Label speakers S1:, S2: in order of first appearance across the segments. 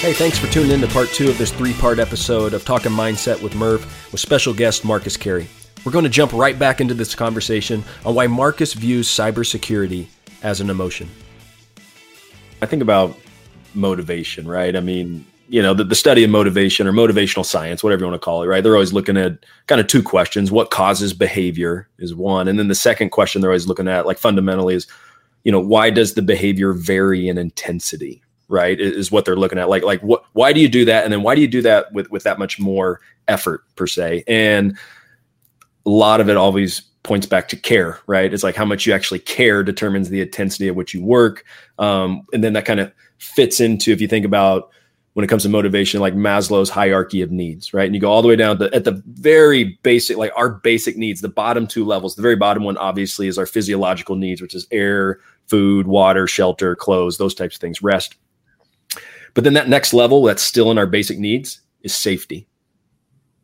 S1: Hey, thanks for tuning in to part two of this three part episode of Talking Mindset with Murph with special guest Marcus Carey. We're going to jump right back into this conversation on why Marcus views cybersecurity as an emotion. I think about motivation, right? I mean, you know, the, the study of motivation or motivational science, whatever you want to call it, right? They're always looking at kind of two questions. What causes behavior is one. And then the second question they're always looking at, like fundamentally, is, you know, why does the behavior vary in intensity? Right is what they're looking at. Like like what why do you do that? And then why do you do that with with that much more effort per se? And a lot of it always points back to care right? It's like how much you actually care determines the intensity of which you work. Um, and then that kind of fits into if you think about when it comes to motivation like maslow's hierarchy of needs right? And you go all the way down to at the very basic like our basic needs the bottom two levels. The very bottom one obviously is our physiological needs which is air food water shelter clothes those types of things rest but then that next level that's still in our basic needs is safety.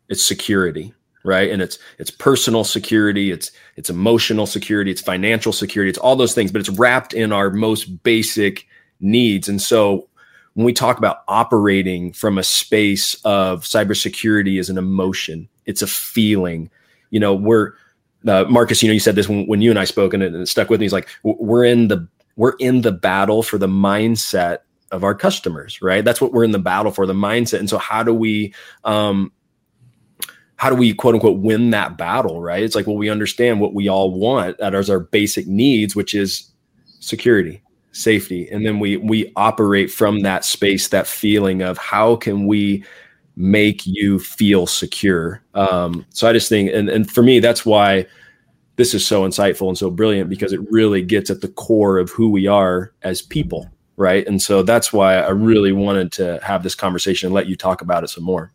S1: It's security, right? And it's it's personal security, it's it's emotional security, it's financial security, it's all those things, but it's wrapped in our most basic needs. And so when we talk about operating from a space of cybersecurity as an emotion, it's a feeling. You know, we're uh, Marcus. You know, you said this when, when you and I spoke, and it, and it stuck with me. He's like, we're in the we're in the battle for the mindset of our customers, right? That's what we're in the battle for, the mindset. And so how do we um how do we quote unquote win that battle, right? It's like well we understand what we all want that is our basic needs, which is security, safety. And then we we operate from that space, that feeling of how can we make you feel secure. Um, so I just think, and, and for me, that's why this is so insightful and so brilliant because it really gets at the core of who we are as people right? And so that's why i really wanted to have this conversation and let you talk about it some more.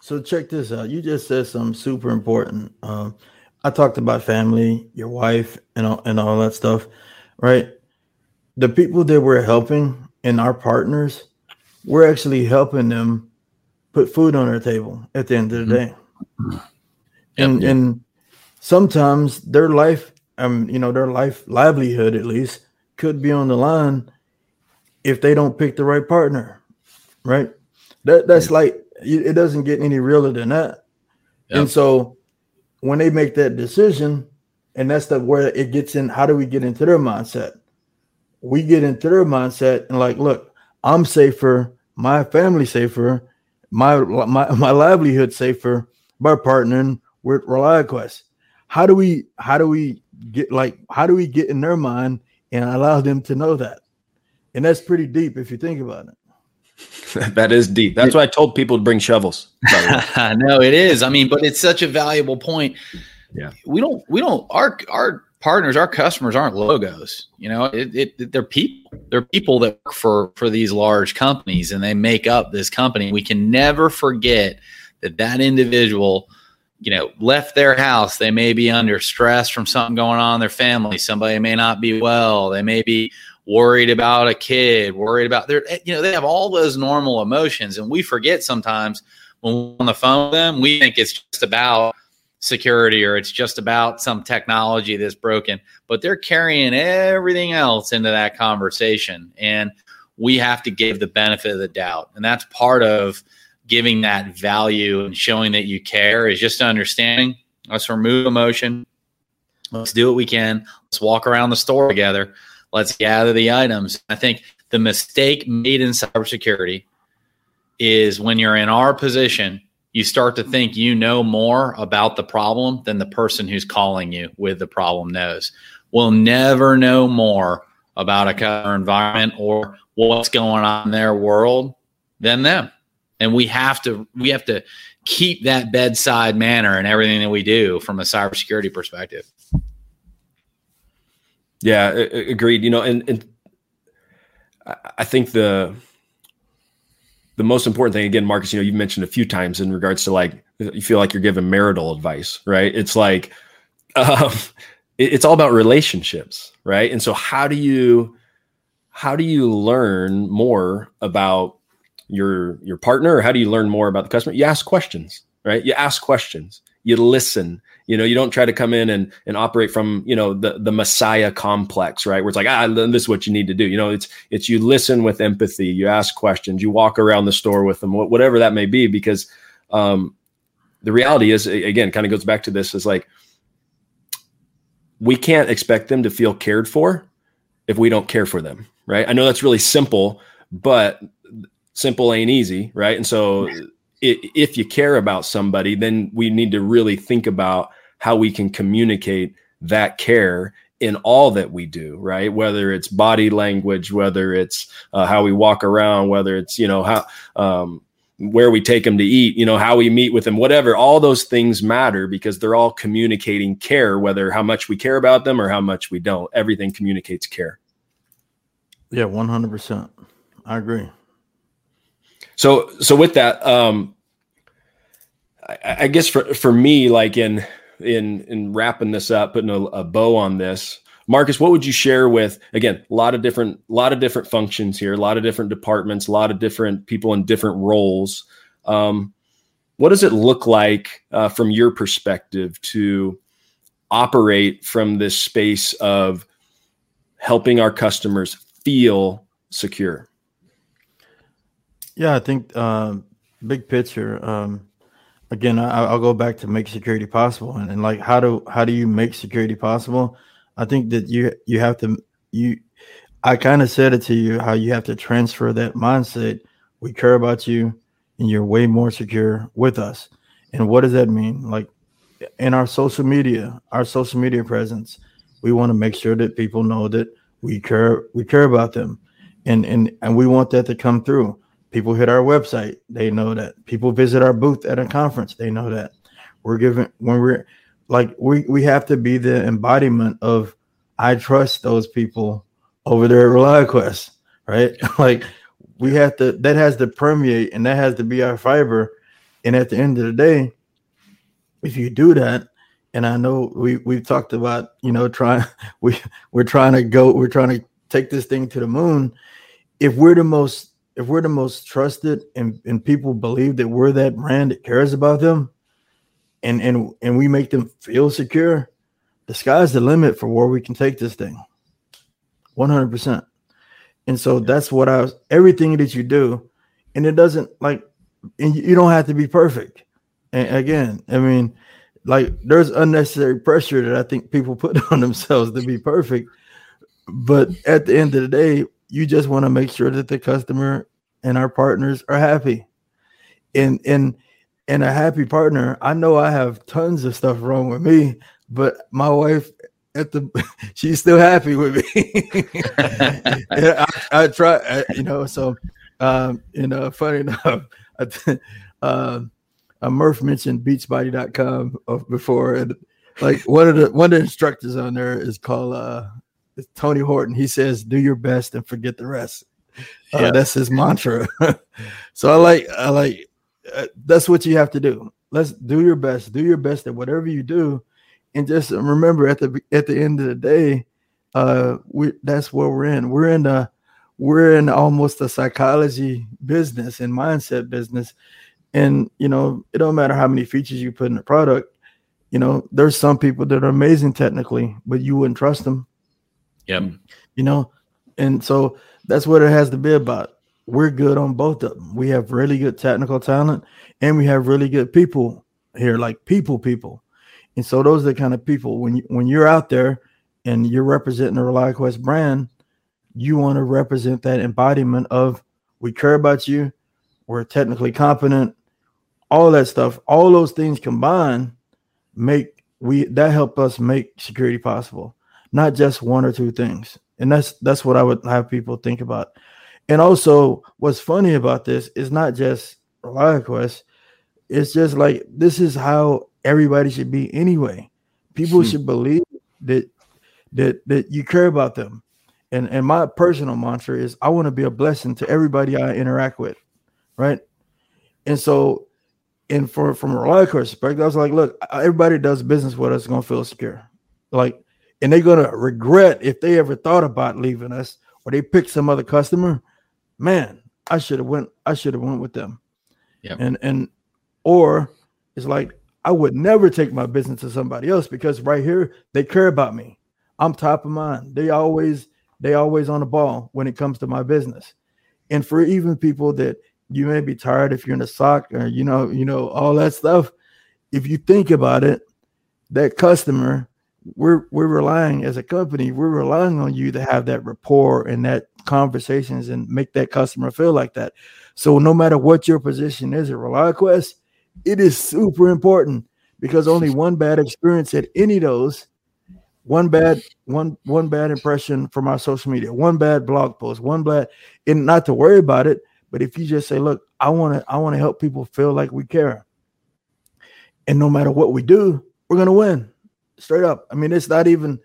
S2: So check this out. You just said something super important. Um, i talked about family your wife and all, and all that stuff right? The people that we're helping and our partners we're actually helping them put food on their table at the end of the mm-hmm. day. And yep. and sometimes their life um you know their life livelihood at least could be on the line if they don't pick the right partner, right? That that's like it doesn't get any realer than that. Yep. And so when they make that decision, and that's the where it gets in. How do we get into their mindset? We get into their mindset and like, look, I'm safer, my family safer, my my my livelihood safer by partnering with ReliaQuest. How do we how do we get like how do we get in their mind and allow them to know that? And that's pretty deep if you think about
S1: it. that is deep. That's why I told people to bring shovels.
S3: no, it is. I mean, but it's such a valuable point.
S1: Yeah.
S3: We don't, we don't, our, our partners, our customers aren't logos. You know, it, it, they're people. They're people that work for, for these large companies and they make up this company. We can never forget that that individual, you know, left their house. They may be under stress from something going on in their family. Somebody may not be well. They may be worried about a kid, worried about their, eh, you know, they have all those normal emotions. And we forget sometimes when we're on the phone with them, we think it's just about security or it's just about some technology that's broken, but they're carrying everything else into that conversation. And we have to give the benefit of the doubt. And that's part of giving that value and showing that you care is just understanding. Let's remove emotion. Let's do what we can. Let's walk around the store together Let's gather the items. I think the mistake made in cybersecurity is when you're in our position, you start to think you know more about the problem than the person who's calling you with the problem knows. We'll never know more about a customer environment or what's going on in their world than them. And we have to we have to keep that bedside manner in everything that we do from a cybersecurity perspective.
S1: Yeah, agreed. You know, and and I think the the most important thing again, Marcus, you know, you've mentioned a few times in regards to like you feel like you're giving marital advice, right? It's like um, it's all about relationships, right? And so how do you how do you learn more about your your partner how do you learn more about the customer? You ask questions, right? You ask questions, you listen, You know, you don't try to come in and and operate from you know the the messiah complex, right? Where it's like ah, this is what you need to do. You know, it's it's you listen with empathy, you ask questions, you walk around the store with them, whatever that may be, because um, the reality is again, kind of goes back to this is like we can't expect them to feel cared for if we don't care for them, right? I know that's really simple, but simple ain't easy, right? And so if you care about somebody, then we need to really think about how we can communicate that care in all that we do, right? Whether it's body language, whether it's uh, how we walk around, whether it's you know how um, where we take them to eat, you know how we meet with them, whatever. All those things matter because they're all communicating care, whether how much we care about them or how much we don't. Everything communicates care.
S2: Yeah, one hundred percent. I agree.
S1: So so with that, um, I, I, guess for for me, like in in in wrapping this up, putting a, a bow on this, Marcus, what would you share with again a lot of different a lot of different functions here, a lot of different departments, a lot of different people in different roles. Um, what does it look like uh, from your perspective to operate from this space of helping our customers feel secure?
S2: Yeah, I think uh, big picture. Um, again, I, will go back to make security possible, and, and like how do how do you make security possible? I think that you you have to you. I kind of said it to you how you have to transfer that mindset. We care about you, and you're way more secure with us. And what does that mean? Like in our social media, our social media presence, we want to make sure that people know that we care we care about them, and and and we want that to come through. People hit our website, they know that. People visit our booth at a conference, they know that. We're given when we're like we we have to be the embodiment of I trust those people over there at ReliaQuest, right? like we have to that has to permeate and that has to be our fiber. And at the end of the day, if you do that, and I know we we've talked about you know trying we we're trying to go we're trying to take this thing to the moon. If we're the most if we're the most trusted and, and people believe that we're that brand that cares about them and and and we make them feel secure, the sky's the limit for where we can take this thing. 100%. And so that's what I was everything that you do and it doesn't like and you don't have to be perfect. And again, I mean, like there's unnecessary pressure that I think people put on themselves to be perfect. But at the end of the day, you just want to make sure that the customer and our partners are happy. And and and a happy partner, I know I have tons of stuff wrong with me, but my wife at the she's still happy with me. I, I, try, I, you know. So, um, you know, funny enough, I, uh, uh, Murph mentioned Beachbody.com before, and like one of the one of the instructors on there is called uh, Tony Horton. He says, "Do your best and forget the rest." Uh, yeah. That's his mantra. so I like, I like. Uh, that's what you have to do. Let's do your best. Do your best at whatever you do, and just remember at the at the end of the day, uh, we that's where we're in. We're in a we're in almost a psychology business and mindset business, and you know it don't matter how many features you put in the product. You know, there's some people that are amazing technically, but you wouldn't trust them.
S3: Yep.
S2: You know, and so that's what it has to be about. We're good on both of them. We have really good technical talent and we have really good people here, like people, people. And so those are the kind of people when you, when you're out there and you're representing the ReliaQuest brand, you want to represent that embodiment of we care about you, we're technically competent, all that stuff, all those things combined make we that help us make security possible, not just one or two things and that's that's what I would have people think about. And also, what's funny about this is not just ReliaQuest; it's just like this is how everybody should be anyway. People should believe that that that you care about them. And and my personal mantra is I want to be a blessing to everybody I interact with, right? And so, and for from a ReliaQuest perspective, I was like, look, everybody does business with us gonna feel secure. Like and they're gonna regret if they ever thought about leaving us or they pick some other customer. Man, I should have went. I should have went with them.
S3: Yeah.
S2: And and or it's like I would never take my business to somebody else because right here they care about me. I'm top of mind. They always they always on the ball when it comes to my business. And for even people that you may be tired if you're in a sock or you know, you know, all that stuff. If you think about it, that customer, we're we're relying as a company, we're relying on you to have that rapport and that conversations and make that customer feel like that. So no matter what your position is at ReliaQuest, it is super important because only one bad experience at any of those one bad one one bad impression from our social media one bad blog post one bad and not to worry about it but if you just say look i want to i want to help people feel like we care and no matter what we do we're gonna win straight up. I mean it's not even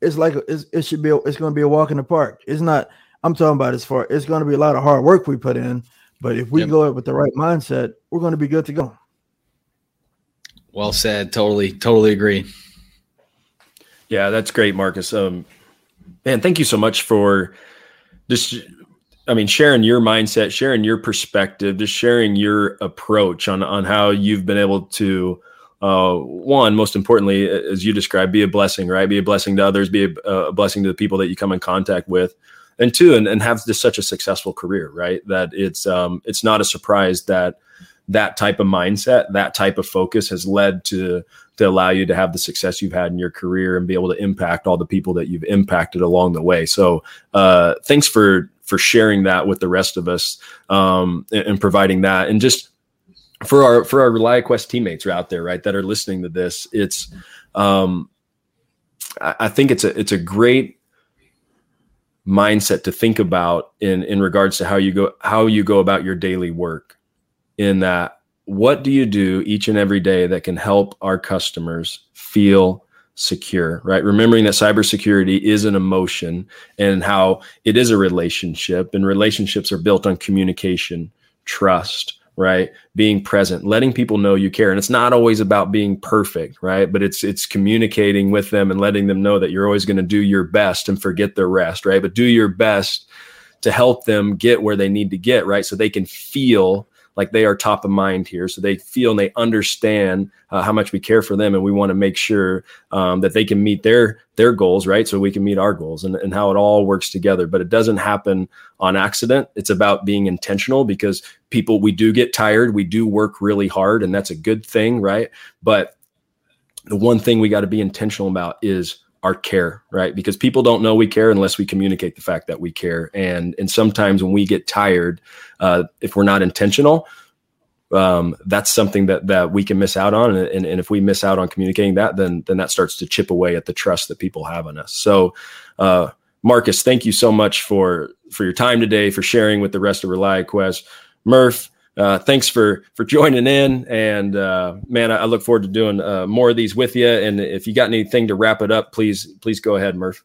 S2: it's like it's, it should be a, it's gonna be a walk in the park. It's not i'm talking about as far it's gonna be a lot of hard work we put in but if we yep. go with the right mindset we're gonna be good to go.
S3: Well said. Totally totally agree.
S1: Yeah, that's great, Marcus. Um, man, thank you so much for just, I mean, sharing your mindset, sharing your perspective, just sharing your approach on on how you've been able to, uh, one, most importantly, as you described, be a blessing, right? Be a blessing to others, be a, a blessing to the people that you come in contact with, and two, and, and have just such a successful career, right? That it's um, it's not a surprise that that type of mindset, that type of focus has led to to allow you to have the success you've had in your career and be able to impact all the people that you've impacted along the way. So, uh, thanks for for sharing that with the rest of us um, and, and providing that, and just for our for our ReliaQuest teammates out there, right, that are listening to this. It's um, I, I think it's a it's a great mindset to think about in in regards to how you go how you go about your daily work in that what do you do each and every day that can help our customers feel secure right remembering that cybersecurity is an emotion and how it is a relationship and relationships are built on communication trust right? Being present letting people know you care. And it's not always about being perfect right? But it's it's communicating with them and letting them know that you're always going to do your best and forget the rest right? But do your best to help them get where they need to get right? So they can feel like they are top of mind here. So they feel and they understand uh, how much we care for them, and we want to make sure um, that they can meet their their goals, right? So we can meet our goals, and, and how it all works together. But it doesn't happen on accident. It's about being intentional because people we do get tired, we do work really hard, and that's a good thing, right? But the one thing we got to be intentional about is our care, right? Because people don't know we care unless we communicate the fact that we care. And and sometimes when we get tired, uh, if we're not intentional, um, that's something that that we can miss out on. And, and, if we miss out on communicating that, then then that starts to chip away at the trust that people have in us. So, uh, Marcus, thank you so much for for your time today, for sharing with the rest of ReliaQuest. Murph, uh, thanks for for joining in, and uh, man, I, I, look forward to doing uh, more of these with you. And if you got anything to wrap it up, please please go ahead, Murph.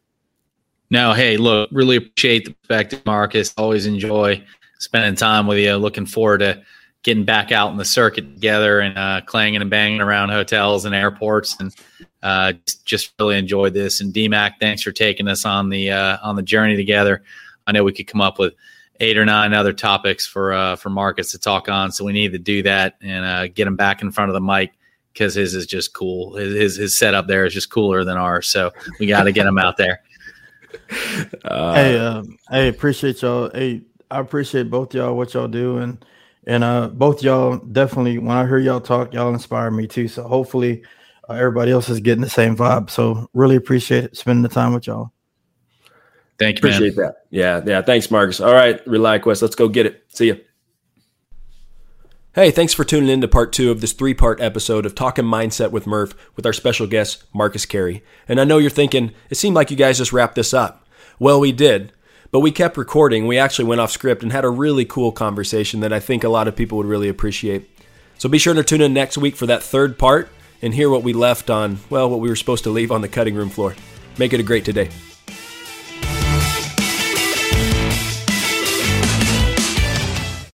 S3: No, hey, look, really appreciate the perspective, Marcus. Always enjoy spending time with you. Looking forward to getting back out in the circuit together and uh, clanging and banging around hotels and airports, and uh, just really enjoyed this. And DMAC, thanks for taking us on the uh, on the journey together. I know we could come up with eight or nine other topics for uh, for Marcus to talk on. So we need to do that and uh, get him back in front of the mic because his is just cool. His, his, his setup there is just cooler than ours. So we got to get him out there.
S2: Uh, hey, um, hey, appreciate y'all. Hey, I appreciate both y'all what y'all do and and uh both y'all definitely when I hear y'all talk, y'all inspire me too. So hopefully uh, everybody else is getting the same vibe. So really appreciate it, spending the time with y'all.
S3: Thank
S1: you. Appreciate man. that. Yeah, yeah. Thanks, Marcus. All right, ReliaQuest. Let's go get it. See you. Hey, thanks for tuning in to part two of this three part episode of Talking Mindset with Murph with our special guest, Marcus Carey. And I know you're thinking, it seemed like you guys just wrapped this up. Well, we did, but we kept recording. We actually went off script and had a really cool conversation that I think a lot of people would really appreciate. So be sure to tune in next week for that third part and hear what we left on, well, what we were supposed to leave on the cutting room floor. Make it a great today.